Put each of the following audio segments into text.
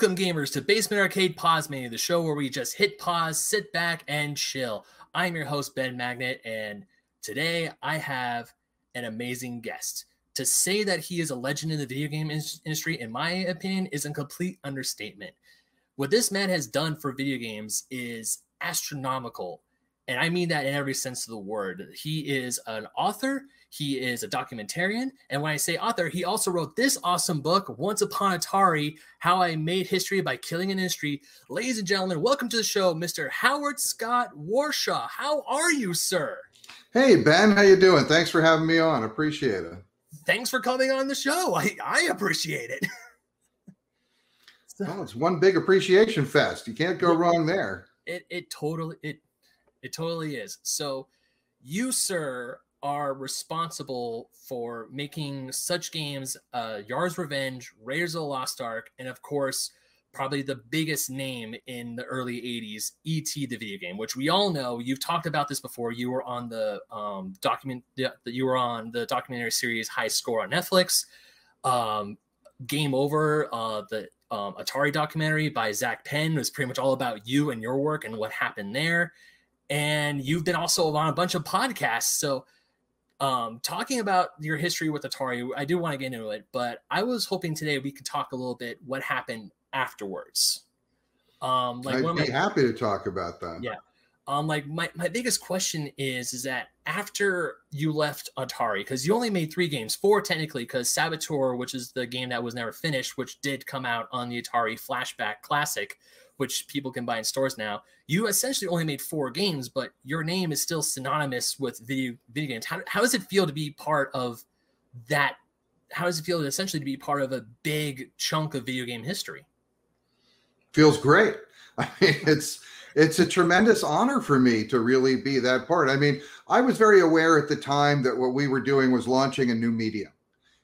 Welcome, gamers, to Basement Arcade Pause Mania, the show where we just hit pause, sit back, and chill. I'm your host, Ben Magnet, and today I have an amazing guest. To say that he is a legend in the video game in- industry, in my opinion, is a complete understatement. What this man has done for video games is astronomical. And I mean that in every sense of the word. He is an author, he is a documentarian. And when I say author, he also wrote this awesome book, Once Upon Atari How I Made History by Killing an Industry. Ladies and gentlemen, welcome to the show, Mr. Howard Scott Warshaw. How are you, sir? Hey, Ben, how you doing? Thanks for having me on. Appreciate it. Thanks for coming on the show. I, I appreciate it. oh, it's one big appreciation fest. You can't go wrong there. It it totally it it totally is. So you, sir, are responsible for making such games uh Yars Revenge, Raiders of the Lost Ark, and of course, probably the biggest name in the early 80s, E.T. the video game, which we all know. You've talked about this before. You were on the um document that you were on the documentary series High Score on Netflix. Um Game Over, uh the um, Atari documentary by Zak Penn was pretty much all about you and your work and what happened there. And you've been also on a bunch of podcasts. So um, talking about your history with Atari, I do want to get into it, but I was hoping today we could talk a little bit what happened afterwards. Um, like I'd be my, happy to talk about that. Yeah. Um, like my, my biggest question is is that after you left Atari, because you only made three games, four technically, because Saboteur, which is the game that was never finished, which did come out on the Atari Flashback Classic, which people can buy in stores now. You essentially only made four games, but your name is still synonymous with video video games. How, how does it feel to be part of that? How does it feel essentially to be part of a big chunk of video game history? Feels great. I mean, it's it's a tremendous honor for me to really be that part. I mean, I was very aware at the time that what we were doing was launching a new medium.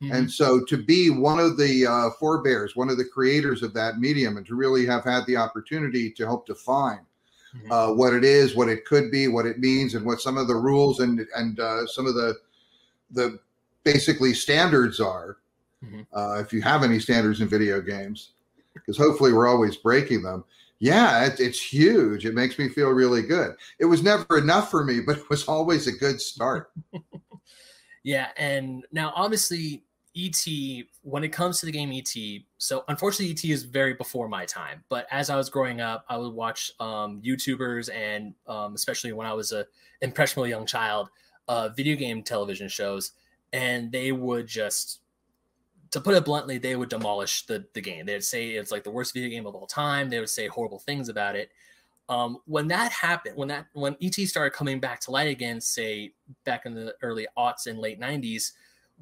Mm-hmm. And so to be one of the uh, forebears, one of the creators of that medium, and to really have had the opportunity to help define mm-hmm. uh, what it is, what it could be, what it means, and what some of the rules and and uh, some of the the basically standards are. Mm-hmm. Uh, if you have any standards in video games, because hopefully we're always breaking them. Yeah, it, it's huge. It makes me feel really good. It was never enough for me, but it was always a good start. yeah, and now obviously ET, when it comes to the game ET, so unfortunately ET is very before my time. But as I was growing up, I would watch um, YouTubers and um, especially when I was a impressionable young child, uh, video game television shows, and they would just, to put it bluntly, they would demolish the the game. They'd say it's like the worst video game of all time. They would say horrible things about it. Um, when that happened, when that when ET started coming back to light again, say back in the early aughts and late '90s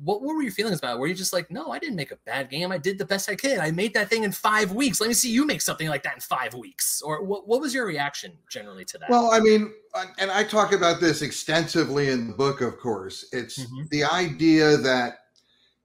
what, what were your feelings about it? Were you just like, no, I didn't make a bad game. I did the best I could. I made that thing in five weeks. Let me see you make something like that in five weeks. Or what, what was your reaction generally to that? Well, I mean, and I talk about this extensively in the book, of course. It's mm-hmm. the idea that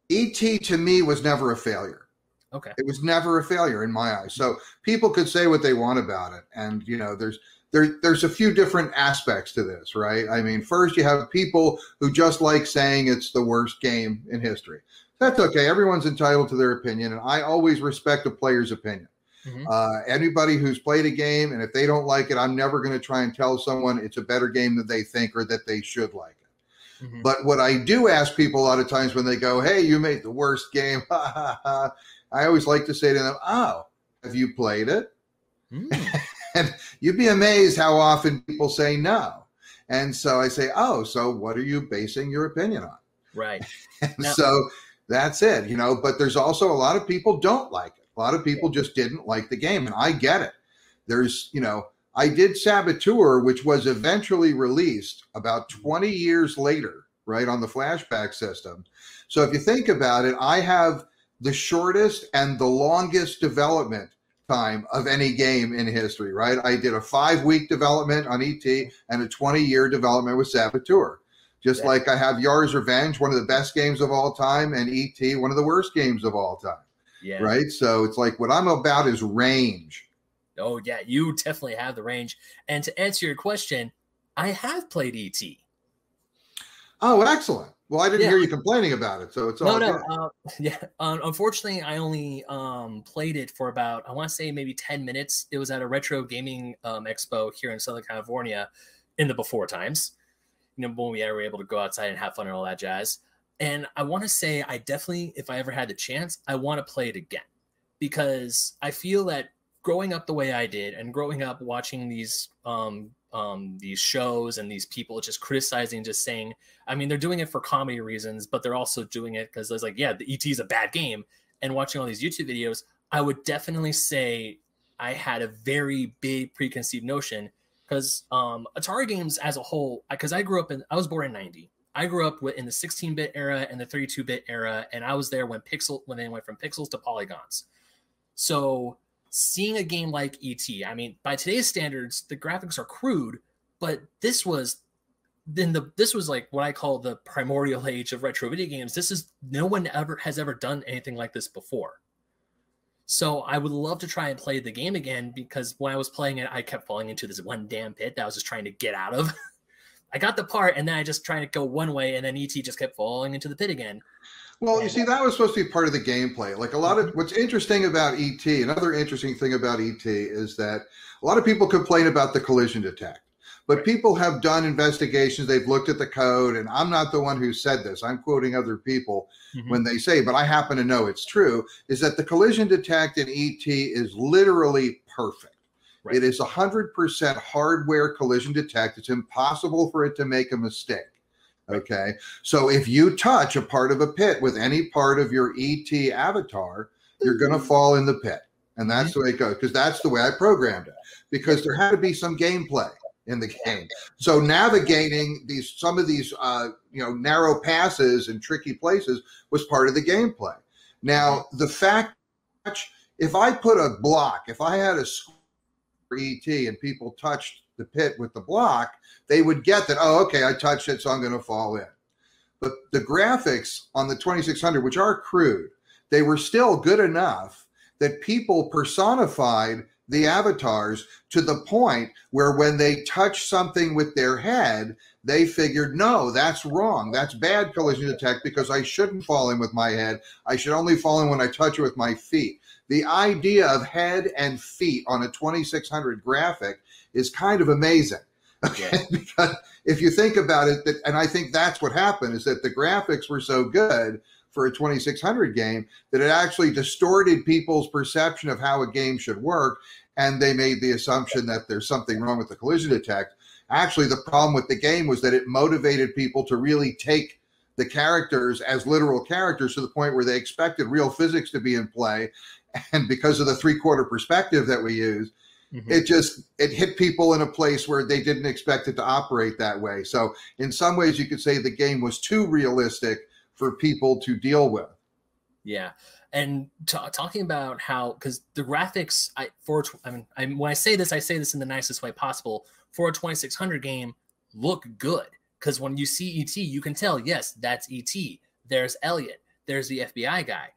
ET to me was never a failure. Okay. It was never a failure in my eyes. So people could say what they want about it. And, you know, there's, there, there's a few different aspects to this, right? I mean, first you have people who just like saying it's the worst game in history. That's okay. Everyone's entitled to their opinion, and I always respect a player's opinion. Mm-hmm. Uh, anybody who's played a game, and if they don't like it, I'm never going to try and tell someone it's a better game than they think or that they should like it. Mm-hmm. But what I do ask people a lot of times when they go, "Hey, you made the worst game," I always like to say to them, "Oh, have you played it?" Mm. and you'd be amazed how often people say no. And so I say, oh, so what are you basing your opinion on? Right. so that's it, you know. But there's also a lot of people don't like it. A lot of people just didn't like the game, and I get it. There's, you know, I did Saboteur, which was eventually released about mm-hmm. 20 years later, right, on the flashback system. So if you think about it, I have the shortest and the longest development time of any game in history, right? I did a five week development on ET and a 20 year development with Saboteur. Just yeah. like I have Yars Revenge, one of the best games of all time, and ET, one of the worst games of all time. Yeah. Right. So it's like what I'm about is range. Oh, yeah. You definitely have the range. And to answer your question, I have played ET. Oh, excellent. Well, I didn't Yeah. hear you complaining about it, so it's No, all no. good. Uh, yeah. Um, unfortunately, I only um, played it for about I want to say maybe ten minutes. It was at a retro gaming um, expo here in Southern California in the before times. You know, when we were able to go outside and have fun and all that jazz. And I want to say, I definitely, if I ever had the chance, I want to play it again because I feel that growing up the way I did and growing up watching these um, um, these shows and these people just criticizing, just saying, I mean, they're doing it for comedy reasons, but they're also doing it because there's like, yeah, the ET is a bad game. And watching all these YouTube videos, I would definitely say I had a very big preconceived notion because um, Atari games as a whole, because I grew up in, I was born in 90. I grew up in the 16 bit era and the 32 bit era, and I was there when pixel when they went from pixels to polygons. So seeing a game like ET, I mean, by today's standards, the graphics are crude, but this was then the this was like what I call the primordial age of retro video games. This is no one ever has ever done anything like this before. So I would love to try and play the game again because when I was playing it, I kept falling into this one damn pit that I was just trying to get out of. I got the part and then I just trying to go one way and then ET just kept falling into the pit again. Well, you see, that was supposed to be part of the gameplay. Like a lot of mm-hmm. what's interesting about ET, another interesting thing about ET is that a lot of people complain about the collision detect, but people have done investigations. They've looked at the code, and I'm not the one who said this. I'm quoting other people mm-hmm. when they say, but I happen to know it's true, is that the collision detect in ET is literally perfect. Right. It is 100% hardware collision detect. It's impossible for it to make a mistake. Okay. So if you touch a part of a pit with any part of your ET avatar, you're going to mm-hmm. fall in the pit. And that's mm-hmm. the way it goes because that's the way I programmed it because there had to be some gameplay in the game. So navigating these some of these uh, you know narrow passes and tricky places was part of the gameplay. Now mm-hmm. the fact if I put a block, if I had a square ET and people touched the pit with the block, they would get that, oh, okay, I touched it, so I'm going to fall in. But the graphics on the 2600, which are crude, they were still good enough that people personified the avatars to the point where when they touched something with their head, they figured, no, that's wrong. That's bad collision detect because I shouldn't fall in with my head. I should only fall in when I touch it with my feet. The idea of head and feet on a 2600 graphic is kind of amazing. Okay, because if you think about it, that, and I think that's what happened is that the graphics were so good for a 2600 game that it actually distorted people's perception of how a game should work, and they made the assumption that there's something wrong with the collision detect. Actually, the problem with the game was that it motivated people to really take the characters as literal characters to the point where they expected real physics to be in play, and because of the three quarter perspective that we use Mhm. it just it hit people in a place where they didn't expect it to operate that way so in some ways you could say the game was too realistic for people to deal with Yeah, and ta talking about how because the graphics, I for I mean, I, when I say this, I say this in the nicest way possible. For a 2600 game, look good because when you see ET, you can tell yes, that's ET. There's Elliott. There's the FBI guy.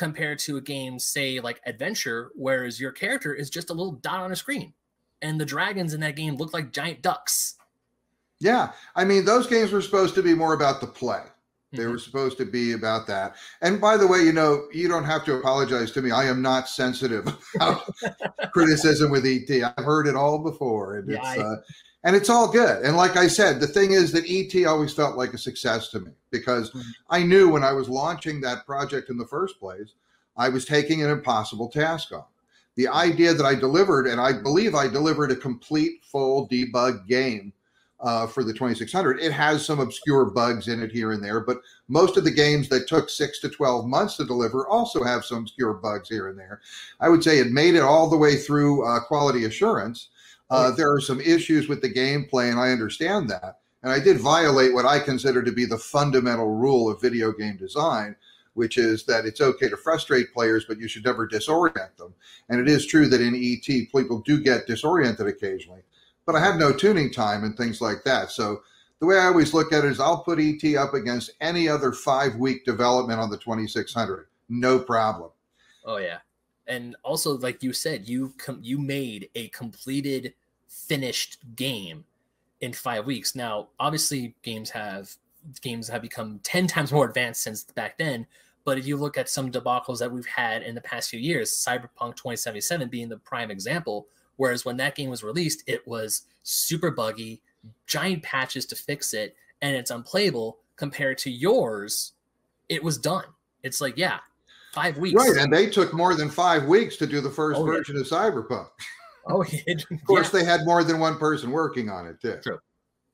Compared to a game, say like Adventure, whereas your character is just a little dot on a screen, and the dragons in that game look like giant ducks. yeah i mean those games were supposed to be more about the play. They Mhm. were supposed to be about that. And by the way you know you don't have to apologize to me. I am not sensitive about criticism with et i've heard it all before and Yeah, it's I- uh, and it's all good. And like i said the thing is that et always felt like a success to me because Mhm. i knew when i was launching that project in the first place i was taking an impossible task on. The idea that i delivered and i believe i delivered a complete full debug game uh, for the 2600 it has some obscure bugs in it here and there but most of the games that took six to 12 months to deliver also have some obscure bugs here and there. I would say it made it all the way through uh, quality assurance uh, there are some issues with the gameplay, and I understand that. And I did violate what I consider to be the fundamental rule of video game design, which is that it's okay to frustrate players, but you should never disorient them. And it is true that in ET, people do get disoriented occasionally. But I have no tuning time and things like that. So the way I always look at it is I'll put ET up against any other five week development on the 2600. No problem. Oh yeah, and also like you said, you com- you made a completed, finished game in five weeks. Now, obviously, games have games have become 10 times more advanced since back then. But if you look at some debacles that we've had in the past few years, Cyberpunk 2077 being the prime example, whereas when that game was released, it was super buggy, giant patches to fix it, and it's unplayable compared to yours, it was done. It's like, yeah, five weeks. Right. And they took more than five weeks to do the first oh, version yeah. of Cyberpunk. Oh, of course, yeah. they had more than one person working on it, too. True.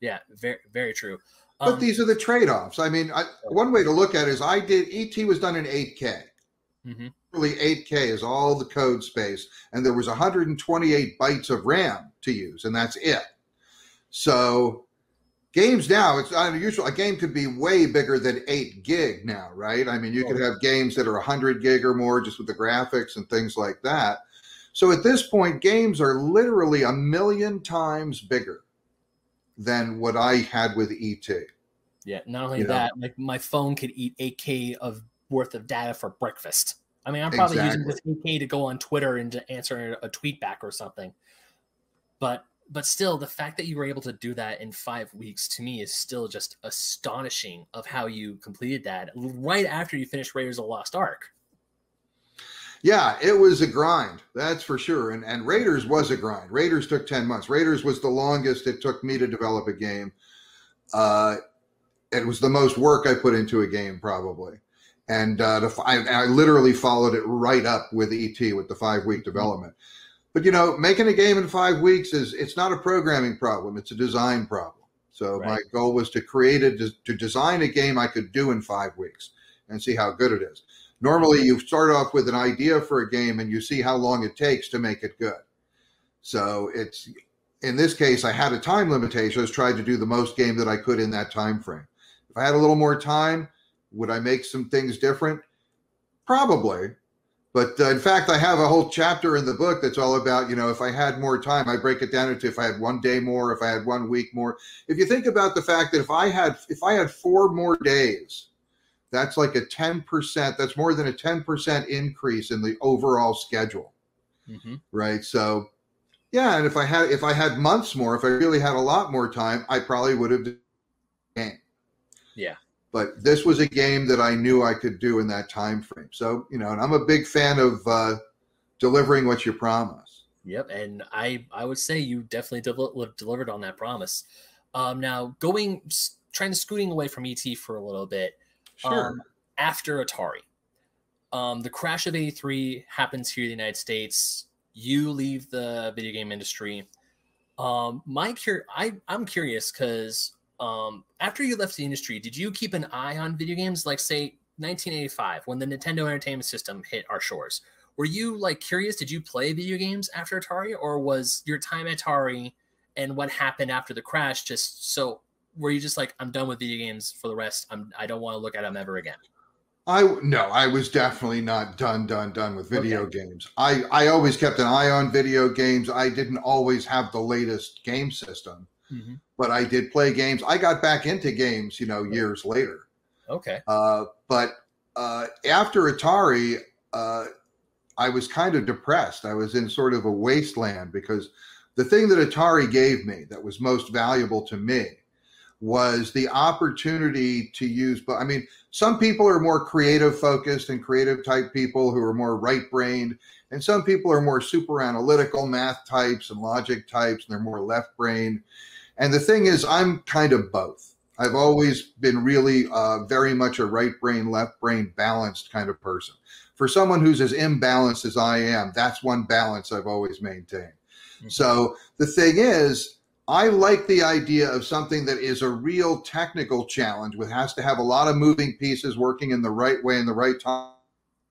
Yeah, very, very true. But um, these are the trade offs. I mean, I, one way to look at it is I did, ET was done in 8K. Mm-hmm. Really, 8K is all the code space, and there was 128 bytes of RAM to use, and that's it. So games now it's unusual a game could be way bigger than 8 gig now right i mean you could have games that are 100 gig or more just with the graphics and things like that so at this point games are literally a million times bigger than what i had with et yeah not only you that know? like my phone could eat 8k of worth of data for breakfast i mean i'm probably exactly. using this 8k to go on twitter and to answer a tweet back or something but but still the fact that you were able to do that in five weeks to me is still just astonishing of how you completed that right after you finished raiders of the lost ark yeah it was a grind that's for sure and, and raiders was a grind raiders took 10 months raiders was the longest it took me to develop a game uh, it was the most work i put into a game probably and uh, the, I, I literally followed it right up with et with the five week development mm-hmm but you know, making a game in five weeks is it's not a programming problem; it's a design problem. So right. my goal was to create a to design a game I could do in five weeks and see how good it is. Normally, you start off with an idea for a game and you see how long it takes to make it good. So it's in this case, I had a time limitation. I was trying to do the most game that I could in that time frame. If I had a little more time, would I make some things different? Probably, but uh, in fact, I have a whole chapter in the book that's all about, you know, if I had more time, I break it down into if I had one day more, if I had one week more. If you think about the fact that if I had if I had four more days, that's like a 10%, that's more than a 10% increase in the overall schedule. Mm-hmm. Right. So yeah, and if I had if I had months more, if I really had a lot more time, I probably would have game. Yeah but this was a game that I knew I could do in that time frame. So you know, and I'm a big fan of uh, delivering what you promise. Yep, and I I would say you definitely del- delivered on that promise. Um, now going trying to scooting away from ET for a little bit. Sure. Um, after Atari, um, the crash of '83 happens here in the United States. You leave the video game industry. Um, my cur- I I'm curious because um, after you left the industry, did you keep an eye on video games? Like, say, 1985, when the Nintendo Entertainment System hit our shores, were you like curious? Did you play video games after Atari, or was your time at Atari and what happened after the crash just so? Were you just like, I'm done with video games for the rest? I'm I don't want to look at them ever again. I no, I was definitely not done, done, done with video okay. games. I I always kept an eye on video games. I didn't always have the latest game system. Mm-hmm. But I did play games. I got back into games, you know, years later. Okay. Uh, but uh, after Atari, uh, I was kind of depressed. I was in sort of a wasteland because the thing that Atari gave me that was most valuable to me was the opportunity to use but i mean some people are more creative focused and creative type people who are more right brained and some people are more super analytical math types and logic types and they're more left brained and the thing is, I'm kind of both. I've always been really uh, very much a right brain, left brain balanced kind of person. For someone who's as imbalanced as I am, that's one balance I've always maintained. Mm-hmm. So the thing is, I like the idea of something that is a real technical challenge, which has to have a lot of moving pieces working in the right way in the right time,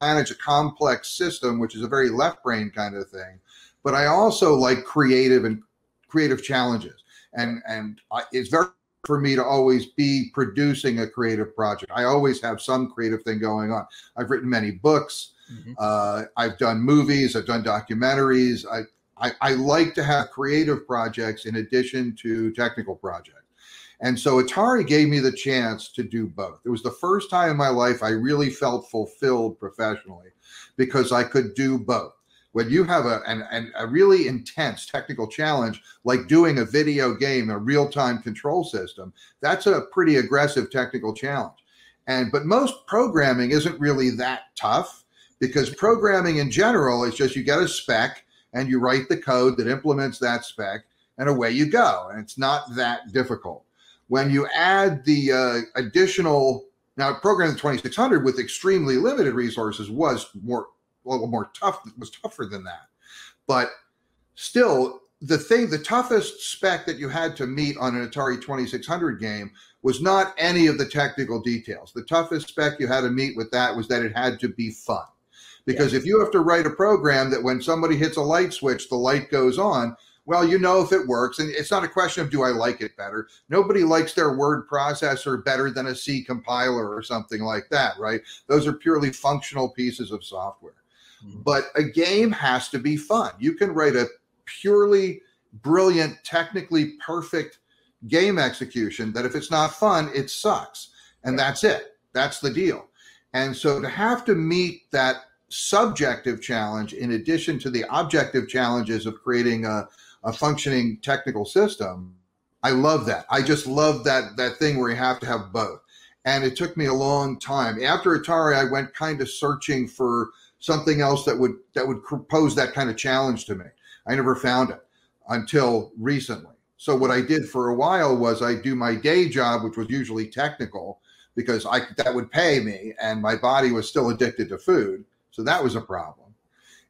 manage a complex system, which is a very left brain kind of thing. But I also like creative and creative challenges and and I, it's very for me to always be producing a creative project. I always have some creative thing going on. I've written many books. Mm-hmm. Uh, I've done movies. I've done documentaries. I, I, I like to have creative projects in addition to technical projects. And so Atari gave me the chance to do both. It was the first time in my life I really felt fulfilled professionally because I could do both when you have a, an, an, a really intense technical challenge like doing a video game a real-time control system that's a pretty aggressive technical challenge and but most programming isn't really that tough because programming in general is just you get a spec and you write the code that implements that spec and away you go. And it's not that difficult. When you add the uh, additional now programming 2600 with extremely limited resources was more little more tough was tougher than that. But still the thing the toughest spec that you had to meet on an atari 2600 game was not any of the technical details. The toughest spec you had to meet with that was that it had to be fun because if you have to write a program that when somebody hits a light switch the light goes on well you know if it works and it's not a question of do i like it better nobody likes their word processor better than a c compiler or something like that right those are purely functional pieces of software Mm-hmm. But a game has to be fun. You can write a purely brilliant, technically perfect game execution that if it's not fun, it sucks. And that's it. That's the deal. And so to have to meet that subjective challenge in addition to the objective challenges of creating a, a functioning technical system, I love that. I just love that that thing where you have to have both. And it took me a long time. After Atari, I went kind of searching for something else that would that would pose that kind of challenge to me. I never found it until recently. So what I did for a while was I do my day job, which was usually technical, because I that would pay me, and my body was still addicted to food, so that was a problem.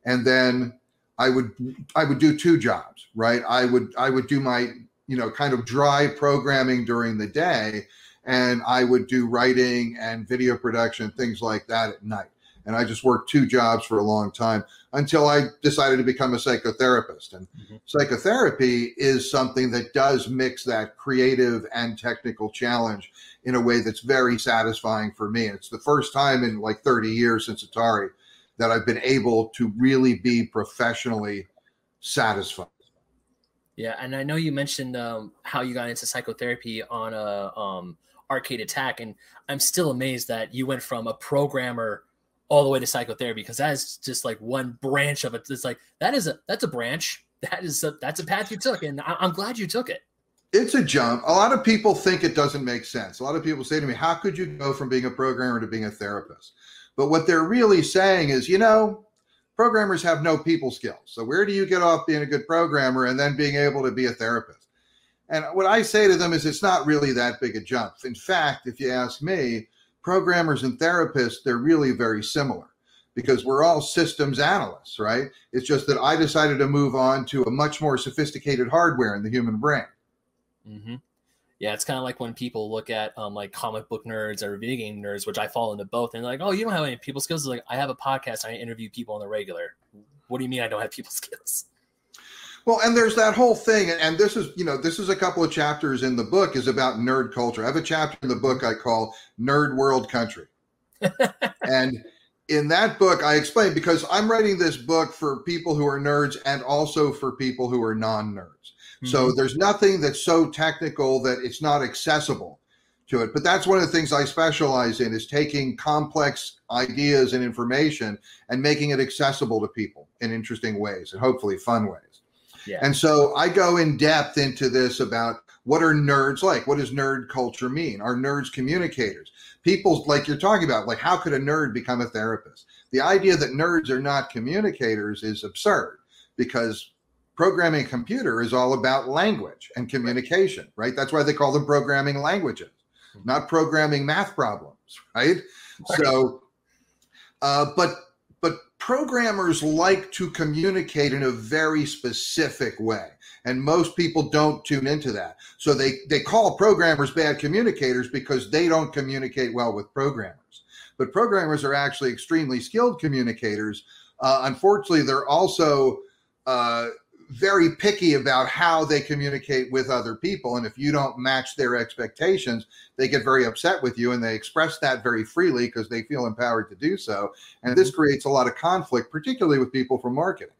And then I would I would do two jobs, right? I would I would do my you know kind of dry programming during the day, and I would do writing and video production things like that at night and I just worked two jobs for a long time until I decided to become a psychotherapist. And mm-hmm. psychotherapy is something that does mix that creative and technical challenge in a way that's very satisfying for me. And it's the first time in like 30 years since Atari that I've been able to really be professionally satisfied. Yeah, and I know you mentioned um, how you got into psychotherapy on a um, arcade attack, and I'm still amazed that you went from a programmer all the way to psychotherapy because that is just like one branch of it. It's like that is a that's a branch. That is a that's a path you took, and I, am glad you took it. It's a jump. A lot of people think it doesn't make sense. A lot of people say to me, "How could you go from being a programmer to being a therapist?" But what they're really saying is, you know, programmers have no people skills. So where do you get off being a good programmer and then being able to be a therapist? And what I say to them is, it's not really that big a jump. In fact, if you ask me, programmers and therapists, they're really very similar because we're all systems analysts, right? It's just that I decided to move on to a much more sophisticated hardware in the human brain. Mm-hmm. Yeah, it's kind of like when people look at um, like comic book nerds or video game nerds, which I fall into both, and they're like, "Oh, you don't have any people skills." It's like I have a podcast, I interview people on the regular. What do you mean I don't have people skills? Well, and there's that whole thing, and this is, you know, this is a couple of chapters in the book is about nerd culture. I have a chapter in the book I call Nerd World Country. and in that book, I explain because I'm writing this book for people who are nerds and also for people who are non nerds. Mm-hmm. So there's nothing that's so technical that it's not accessible to it. But that's one of the things I specialize in is taking complex ideas and information and making it accessible to people in interesting ways and hopefully fun ways. Yeah. And so I go in depth into this about what are nerds like? What does nerd culture mean? Are nerds communicators? People like you're talking about, like how could a nerd become a therapist? The idea that nerds are not communicators is absurd because programming a computer is all about language and communication, right? That's why they call them programming languages, mm-hmm. not programming math problems, right? right. So, uh, but programmers like to communicate in a very specific way and most people don't tune into that so they they call programmers bad communicators because they don't communicate well with programmers but programmers are actually extremely skilled communicators uh, unfortunately they're also uh, very picky about how they communicate with other people. And if you don't match their expectations, they get very upset with you and they express that very freely because they feel empowered to do so. And this mm-hmm. creates a lot of conflict, particularly with people from marketing.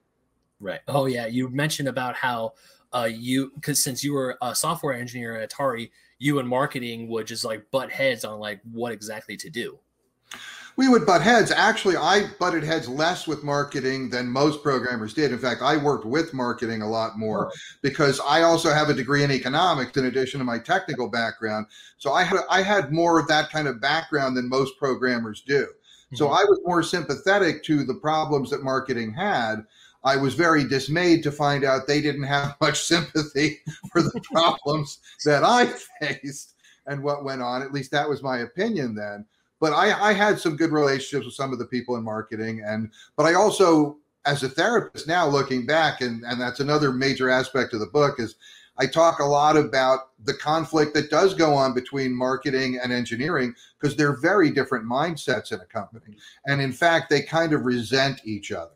Right. Oh, yeah. You mentioned about how uh, you, because since you were a software engineer at Atari, you and marketing would just like butt heads on like what exactly to do. We would butt heads. Actually, I butted heads less with marketing than most programmers did. In fact, I worked with marketing a lot more because I also have a degree in economics in addition to my technical background. So I had I had more of that kind of background than most programmers do. Mm-hmm. So I was more sympathetic to the problems that marketing had. I was very dismayed to find out they didn't have much sympathy for the problems that I faced and what went on. At least that was my opinion then but I, I had some good relationships with some of the people in marketing and but i also as a therapist now looking back and and that's another major aspect of the book is i talk a lot about the conflict that does go on between marketing and engineering because they're very different mindsets in a company. And in fact they kind of resent each other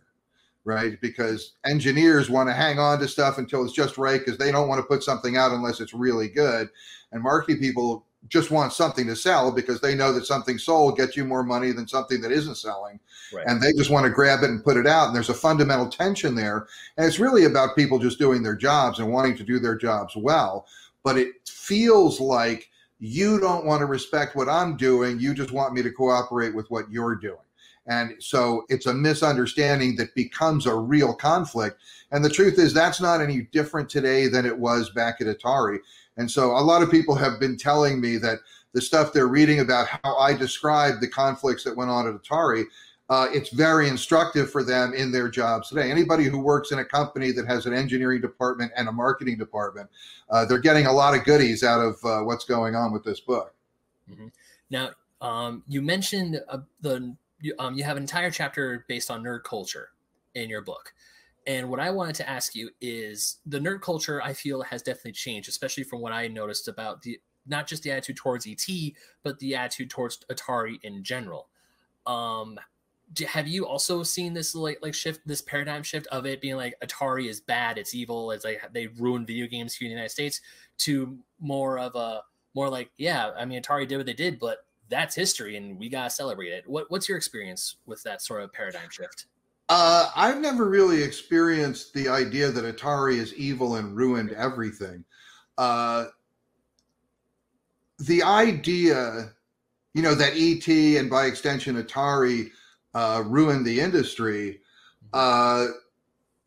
right? Because engineers want to hang on to stuff until it's just right because they don't want to put something out unless it's really good. And marketing people just want something to sell because they know that something sold gets you more money than something that isn't selling. Right. And they just want to grab it and put it out. And there's a fundamental tension there. And it's really about people just doing their jobs and wanting to do their jobs well. But it feels like you don't want to respect what I'm doing. You just want me to cooperate with what you're doing. And so it's a misunderstanding that becomes a real conflict. And the truth is, that's not any different today than it was back at Atari. And so a lot of people have been telling me that the stuff they're reading about how I describe the conflicts that went on at Atari, uh, it's very instructive for them in their jobs today. Anybody who works in a company that has an engineering department and a marketing department, uh, they're getting a lot of goodies out of uh, what's going on with this book. Mm-hmm. Now, um, you mentioned uh, the um, you have an entire chapter based on nerd culture in your book. And what I wanted to ask you is the nerd culture I feel has definitely changed, especially from what I noticed about the not just the attitude towards ET, but the attitude towards Atari in general. Um, do, have you also seen this like like shift, this paradigm shift of it being like Atari is bad, it's evil, it's like they ruined video games here in the United States, to more of a more like yeah, I mean Atari did what they did, but that's history and we gotta celebrate it. What what's your experience with that sort of paradigm shift? Uh, I've never really experienced the idea that Atari is evil and ruined everything. Uh, the idea, you know, that ET and by extension Atari uh, ruined the industry. Uh,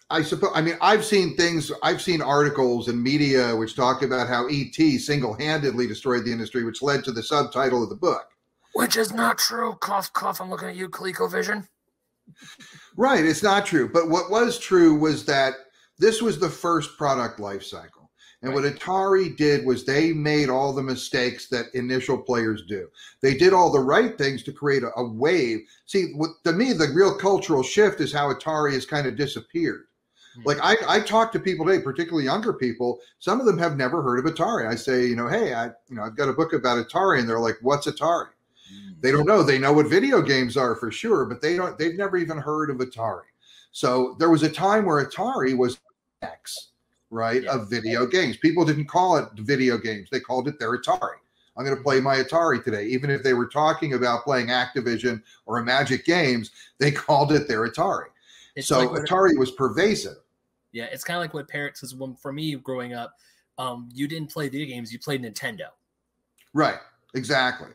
I suppose. I mean, I've seen things. I've seen articles and media which talk about how ET single-handedly destroyed the industry, which led to the subtitle of the book. Which is not true. Cough, cough. I'm looking at you, ColecoVision. Right. It's not true. But what was true was that this was the first product life cycle. And right. what Atari did was they made all the mistakes that initial players do. They did all the right things to create a, a wave. See, what, to me, the real cultural shift is how Atari has kind of disappeared. Mm-hmm. Like I, I talk to people today, particularly younger people. Some of them have never heard of Atari. I say, you know, hey, I, you know, I've got a book about Atari, and they're like, "What's Atari?" They don't know. They know what video games are for sure, but they don't. They've never even heard of Atari. So there was a time where Atari was X, right, yeah. of video games. People didn't call it video games; they called it their Atari. I'm going to play my Atari today. Even if they were talking about playing Activision or Imagic Games, they called it their Atari. It's so like Atari was pervasive. Yeah, it's kind of like what parents is for me growing up. Um, you didn't play video games; you played Nintendo. Right. Exactly.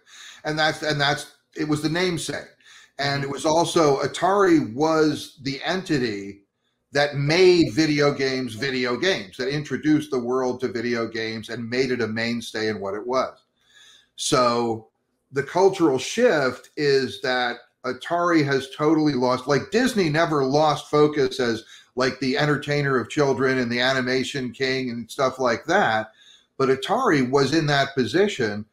And that's and that's it was the namesake. And mm-hmm. it was also Atari was the entity that made video games video games, that introduced the world to video games and made it a mainstay in what it was. So the cultural shift is that Atari has totally lost, like Disney never lost focus as like the entertainer of children and the animation king and stuff like that. But Atari was in that position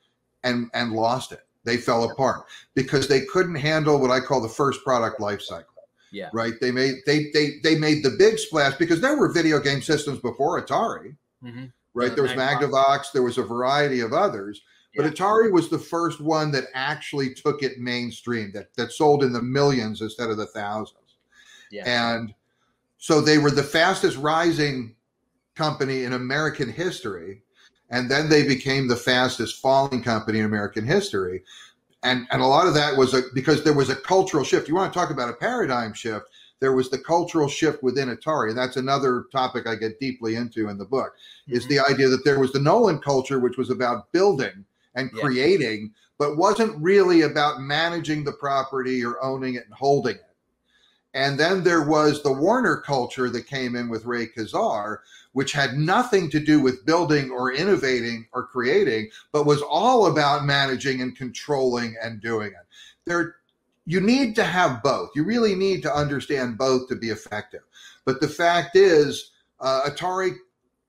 and and lost it. They fell apart because they couldn't handle what I call the first product life cycle. Yeah. Right. They made they they they made the big splash because there were video game systems before Atari. Mm-hmm. Right. there was Magnavox. There was a variety of others. But Atari was the first one that actually took it mainstream, that that sold in the millions instead of the thousands. Yeah. And so they were the fastest rising company in American history and then they became the fastest falling company in American history. And, and a lot of that was a, because there was a cultural shift. You want to talk about a paradigm shift? There was the cultural shift within Atari, and that's another topic I get deeply into in the book. Mm-hmm. Is the idea that there was the Nolan culture, which was about building and Yeah. creating, but wasn't really about managing the property or owning it and holding it. And then there was the Warner culture that came in with Ray Kassar, which had nothing to do with building or innovating or creating, but was all about managing and controlling and doing it. There, you need to have both. You really need to understand both to be effective. But the fact is, uh, Atari,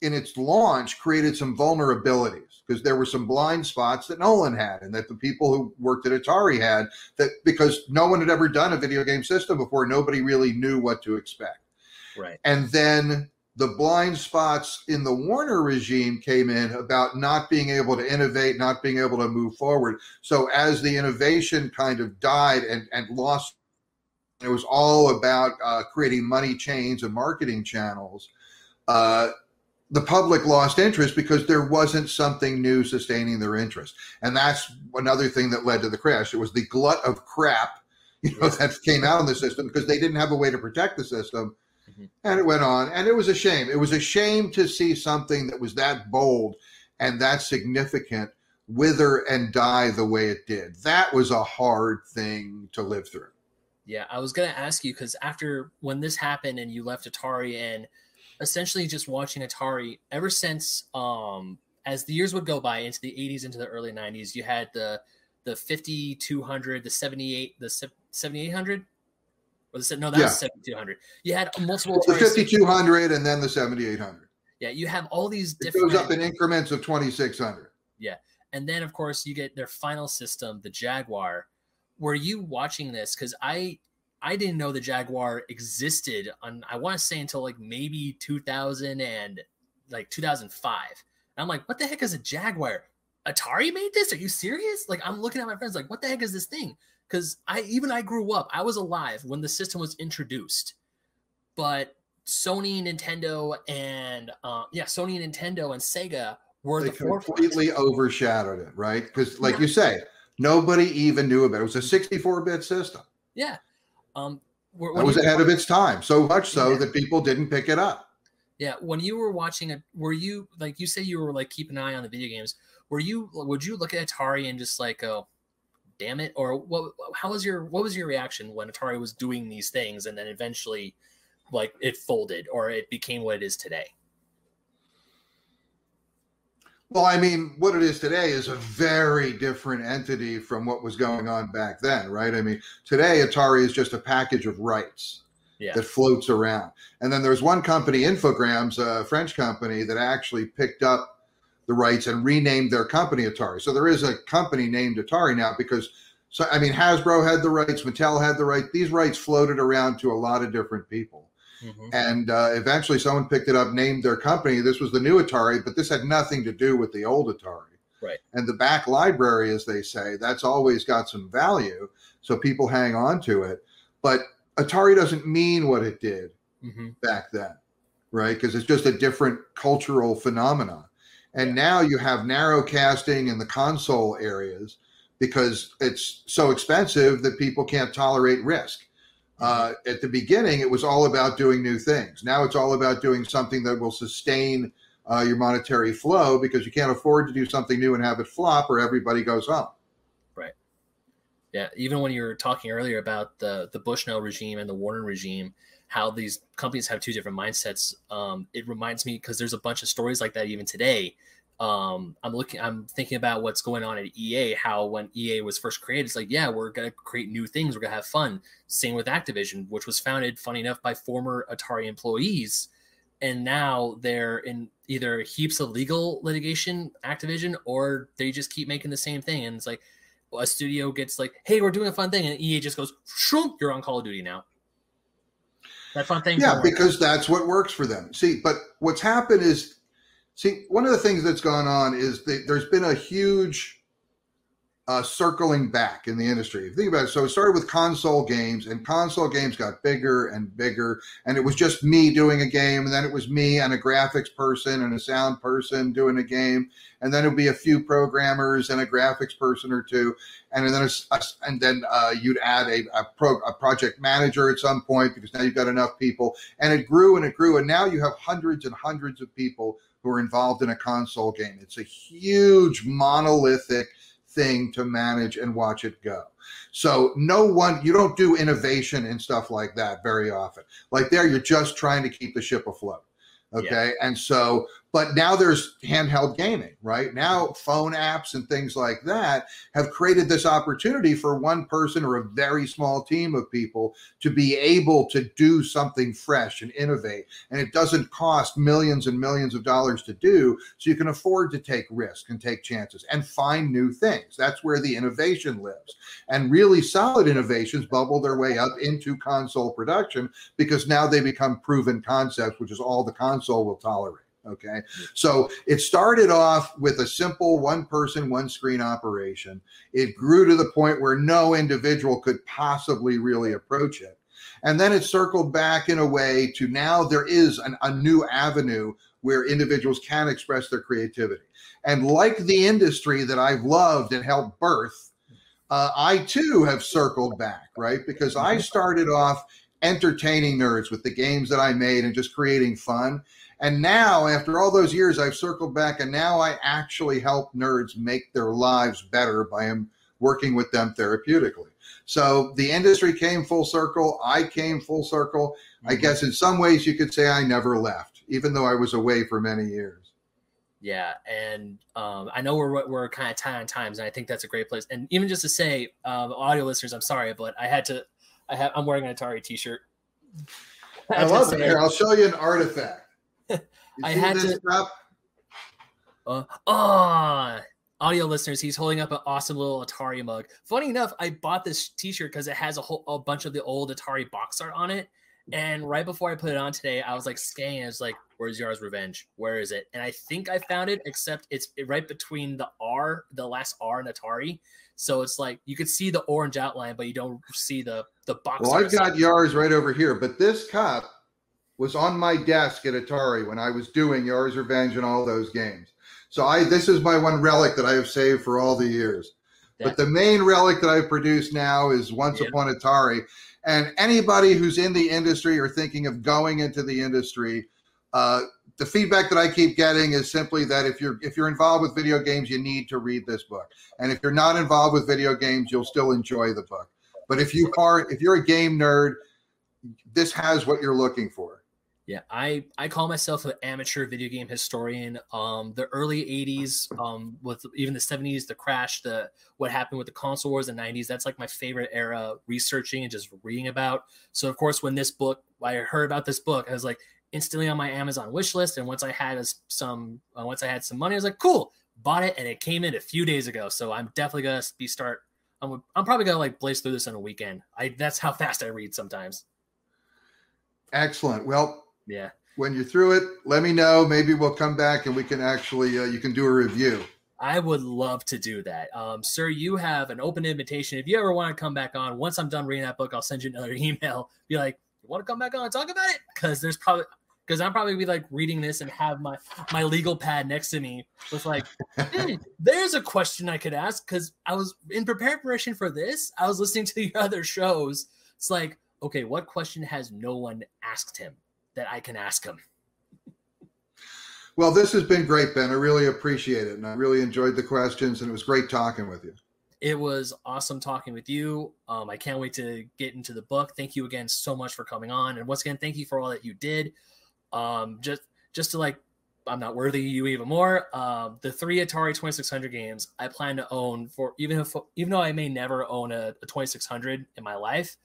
in its launch, created some vulnerabilities because there were some blind spots that Nolan had, and that the people who worked at Atari had. That because no one had ever done a video game system before, nobody really knew what to expect. Right. And then the blind spots in the Warner regime came in about not being able to innovate, not being able to move forward. So as the innovation kind of died and, and lost, it was all about uh, creating money chains and marketing channels. Uh, the public lost interest because there wasn't something new sustaining their interest. And that's another thing that led to the crash. It was the glut of crap you know, that came out in the system because they didn't have a way to protect the system. Mhm. And it went on. And it was a shame. It was a shame to see something that was that bold and that significant wither and die the way it did. That was a hard thing to live through. Yeah, I was gonna ask you because after when this happened and you left Atari and essentially just watching Atari ever since um as the years would go by into the 80s into the early 90s, you had the the 5200, the 78, the 7800 the se- no, that Yeah. was 7200. You had multiple The 5200 and then the 7800. Yeah, you have all these It different goes up in increments of 2600. Yeah, and then of course you get their final system the jaguar were you watching this because i i didn't know the jaguar existed on i want to say until like maybe 2000 and like 2005 and i'm like what the heck is a jaguar atari made this are you serious like i'm looking at my friends like what the heck is this thing because i even i grew up i was alive when the system was introduced but sony nintendo and uh, yeah sony nintendo and sega were They the forefront completely overshadowed it, right? Because, like you say, nobody even knew about it. It was a 64 bit system. Yeah. Um, when was ahead of its time, so much so Yeah. that people didn't pick it up. Yeah, when you were watching it, were you like you say you were like keep an eye on the video games? Were you would you look at Atari and just like oh, damn it, or what? How was your what was your reaction when Atari was doing these things and then eventually, like it folded or it became what it is today? Well, I mean, what it is today is a very different entity from what was going on back then, right? I mean, today Atari is just a package of rights Yeah. that floats around. And then there's one company, Infogrames, a French company, that actually picked up the rights and renamed their company Atari. So there is a company named Atari now because, so I mean, Hasbro had the rights, Mattel had the rights. These rights floated around to a lot of different people. Mhm. And uh, eventually someone picked it up, named their company. This was the new Atari, but this had nothing to do with the old Atari. Right. And the back library, as they say, that's always got some value. So people hang on to it. But Atari doesn't mean what it did Mhm. back then, right? Because it's just a different cultural phenomenon. And now you have narrow casting in the console areas because it's so expensive that people can't tolerate risk. Uh, at the beginning, it was all about doing new things. Now it's all about doing something that will sustain uh, your monetary flow because you can't afford to do something new and have it flop or everybody goes home. Right. Yeah, even when you were talking earlier about the the Bushnell regime and the Warner regime, how these companies have two different mindsets. Um, it reminds me because there's a bunch of stories like that even today. Um, I'm looking, I'm thinking about what's going on at EA. How when EA was first created, it's like, yeah, we're gonna create new things, we're gonna have fun. Same with Activision, which was founded, funny enough, by former Atari employees, and now they're in either heaps of legal litigation, Activision, or they just keep making the same thing, and it's like a studio gets like, "Hey, we're doing a fun thing," and EA just goes, "Shroom, you're on Call of Duty now." That fun thing. Yeah, because that's what works for them. See, but what's happened is, see, one of the things that's gone on is that there's been a huge uh, circling back in the industry. Think about it, so it started with console games, and console games got bigger and bigger, and it was just me doing a game, and then it was me and a graphics person and a sound person doing a game, and then it would be a few programmers and a graphics person or two, and then a- and then uh, you'd add a a, pro, a project manager at some point because now you've got enough people, and it grew and it grew, and now you have hundreds and hundreds of people who are involved in a console game. It's a huge monolithic thing to manage and watch it go. So no one, you don't do innovation and stuff like that very often. Like there, you're just trying to keep the ship afloat. Okay. Yeah. And so but now there's handheld gaming, right? Now phone apps and things like that have created this opportunity for one person or a very small team of people to be able to do something fresh and innovate. And it doesn't cost millions and millions of dollars to do. So you can afford to take risks and take chances and find new things. That's where the innovation lives. And really solid innovations bubble their way up into console production because now they become proven concepts, which is all the console will tolerate. Okay. So it started off with a simple one person, one screen operation. It grew to the point where no individual could possibly really approach it. And then it circled back in a way to now there is an, a new avenue where individuals can express their creativity. And like the industry that I've loved and helped birth, uh, I too have circled back, right? Because I started off entertaining nerds with the games that I made and just creating fun. And now, after all those years, I've circled back and now I actually help nerds make their lives better by working with them therapeutically. So the industry came full circle. I came full circle. Mm-hmm. I guess in some ways you could say I never left, even though I was away for many years. Yeah, and um, I know we're we're kind of tight on times, and I think that's a great place. And even just to say, um, audio listeners, I'm sorry, but I had to. I have. I'm wearing an Atari T-shirt. I, I love it. Here, I'll show you an artifact. I had to. Uh, oh, audio listeners, he's holding up an awesome little Atari mug. Funny enough, I bought this T-shirt because it has a whole a bunch of the old Atari box art on it. And right before I put it on today, I was like scanning. I was like, "Where's Yars' Revenge? Where is it?" And I think I found it, except it's right between the R, the last R in Atari. So it's like you could see the orange outline, but you don't see the the box. Well, I've got Yars right over here, but this cup was on my desk at Atari when I was doing Yars' Revenge and all those games. So I this is my one relic that I have saved for all the years. But the main relic that I've produced now is Once yeah. Upon Atari. And anybody who's in the industry or thinking of going into the industry, uh, the feedback that I keep getting is simply that if you're if you're involved with video games, you need to read this book. And if you're not involved with video games, you'll still enjoy the book. But if you are if you're a game nerd, this has what you're looking for. Yeah, I I call myself an amateur video game historian. Um, the early '80s, um, with even the '70s, the crash, the what happened with the console wars, the '90s. That's like my favorite era, researching and just reading about. So of course, when this book, I heard about this book, I was like instantly on my Amazon wish list. And once I had some, uh, once I had some money, I was like, cool, bought it, and it came in a few days ago. So I'm definitely gonna be start. I'm, I'm probably gonna like blaze through this in a weekend. I that's how fast I read sometimes. Excellent. Well, yeah. When you're through it, let me know. Maybe we'll come back and we can actually uh, you can do a review. I would love to do that. Um, sir, you have an open invitation. If you ever want to come back on, once I'm done reading that book, I'll send you another email. Be like, you want to come back on and talk about it? Because there's probably because I'm probably be like reading this and have my my legal pad next to me with like, hey, there's a question I could ask because I was in preparation for this. I was listening to your other shows. It's like, okay, what question has no one asked him? That I can ask him. Well, this has been great, Ben. I really appreciate it. And I really enjoyed the questions, and it was great talking with you. It was awesome talking with you. Um, I can't wait to get into the book. Thank you again so much for coming on. And once again, thank you for all that you did. Um, just just to like, I'm not worthy you even more. Um, the three Atari 2600 games I plan to own for even if even though I may never own a, a 2600 in my life,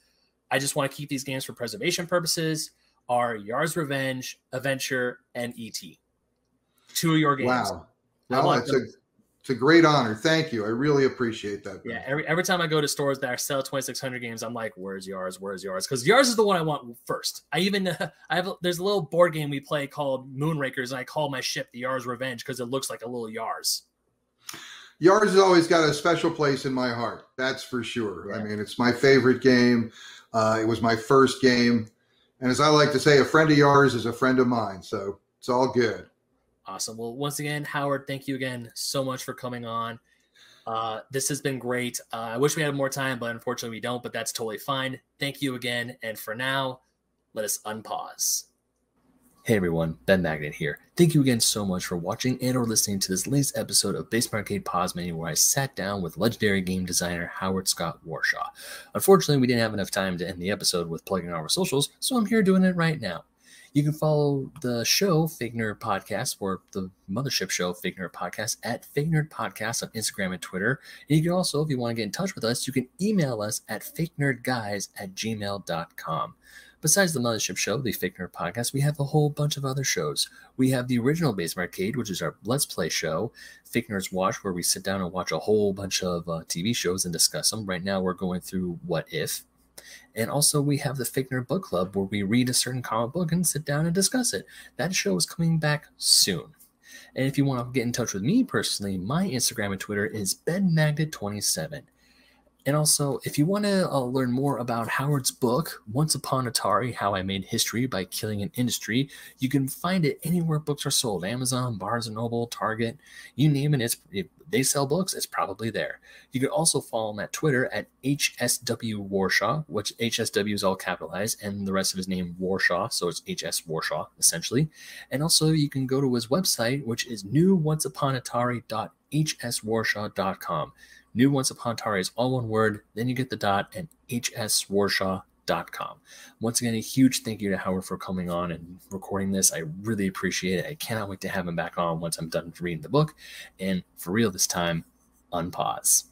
I just want to keep these games for preservation purposes are Yars' Revenge, Adventure, and ET. Two of your games. Wow. Well, it's a, it's a great honor. Thank you. I really appreciate that. Yeah. Every, every time I go to stores that sell 2600 games, I'm like, where's Yars? Where's Yars? Because Yars is the one I want first. I even, I have, there's a little board game we play called Moonrakers, and I call my ship the Yars Revenge because it looks like a little Yars. Yars has always got a special place in my heart. That's for sure. Yeah. I mean, it's my favorite game. Uh, it was my first game. And as I like to say, a friend of yours is a friend of mine. So it's all good. Awesome. Well, once again, Howard, thank you again so much for coming on. Uh, this has been great. Uh, I wish we had more time, but unfortunately we don't, but that's totally fine. Thank you again. And for now, let us unpause. Hey everyone, Ben Magnet here. Thank you again so much for watching and or listening to this latest episode of Base Arcade Pause Menu where I sat down with legendary game designer Howard Scott Warshaw. Unfortunately, we didn't have enough time to end the episode with plugging our socials, so I'm here doing it right now. You can follow the show, Fake Nerd Podcast, or the mothership show, Fake Nerd Podcast, at Fake Nerd Podcast on Instagram and Twitter. And you can also, if you want to get in touch with us, you can email us at fakenerdguys nerd guys at gmail.com. Besides the Mothership Show, the Fake Nerd Podcast, we have a whole bunch of other shows. We have the original Base Arcade, which is our Let's Play show, Fake Nerds Watch, where we sit down and watch a whole bunch of uh, TV shows and discuss them. Right now, we're going through What If. And also, we have the Fake Nerd Book Club, where we read a certain comic book and sit down and discuss it. That show is coming back soon. And if you want to get in touch with me personally, my Instagram and Twitter is benmagnet27. And also, if you want to uh, learn more about Howard's book, Once Upon Atari How I Made History by Killing an Industry, you can find it anywhere books are sold Amazon, Barnes and Noble, Target, you name it. It's, they sell books, it's probably there. You can also follow him at Twitter at HSW Warshaw, which HSW is all capitalized, and the rest of his name Warshaw, so it's HS Warshaw essentially. And also, you can go to his website, which is newonceuponatari.hswarshaw.com. New Once Upon Atari is all one word, then you get the dot and hswarshaw.com. Once again, a huge thank you to Howard for coming on and recording this. I really appreciate it. I cannot wait to have him back on once I'm done reading the book. And for real this time, unpause.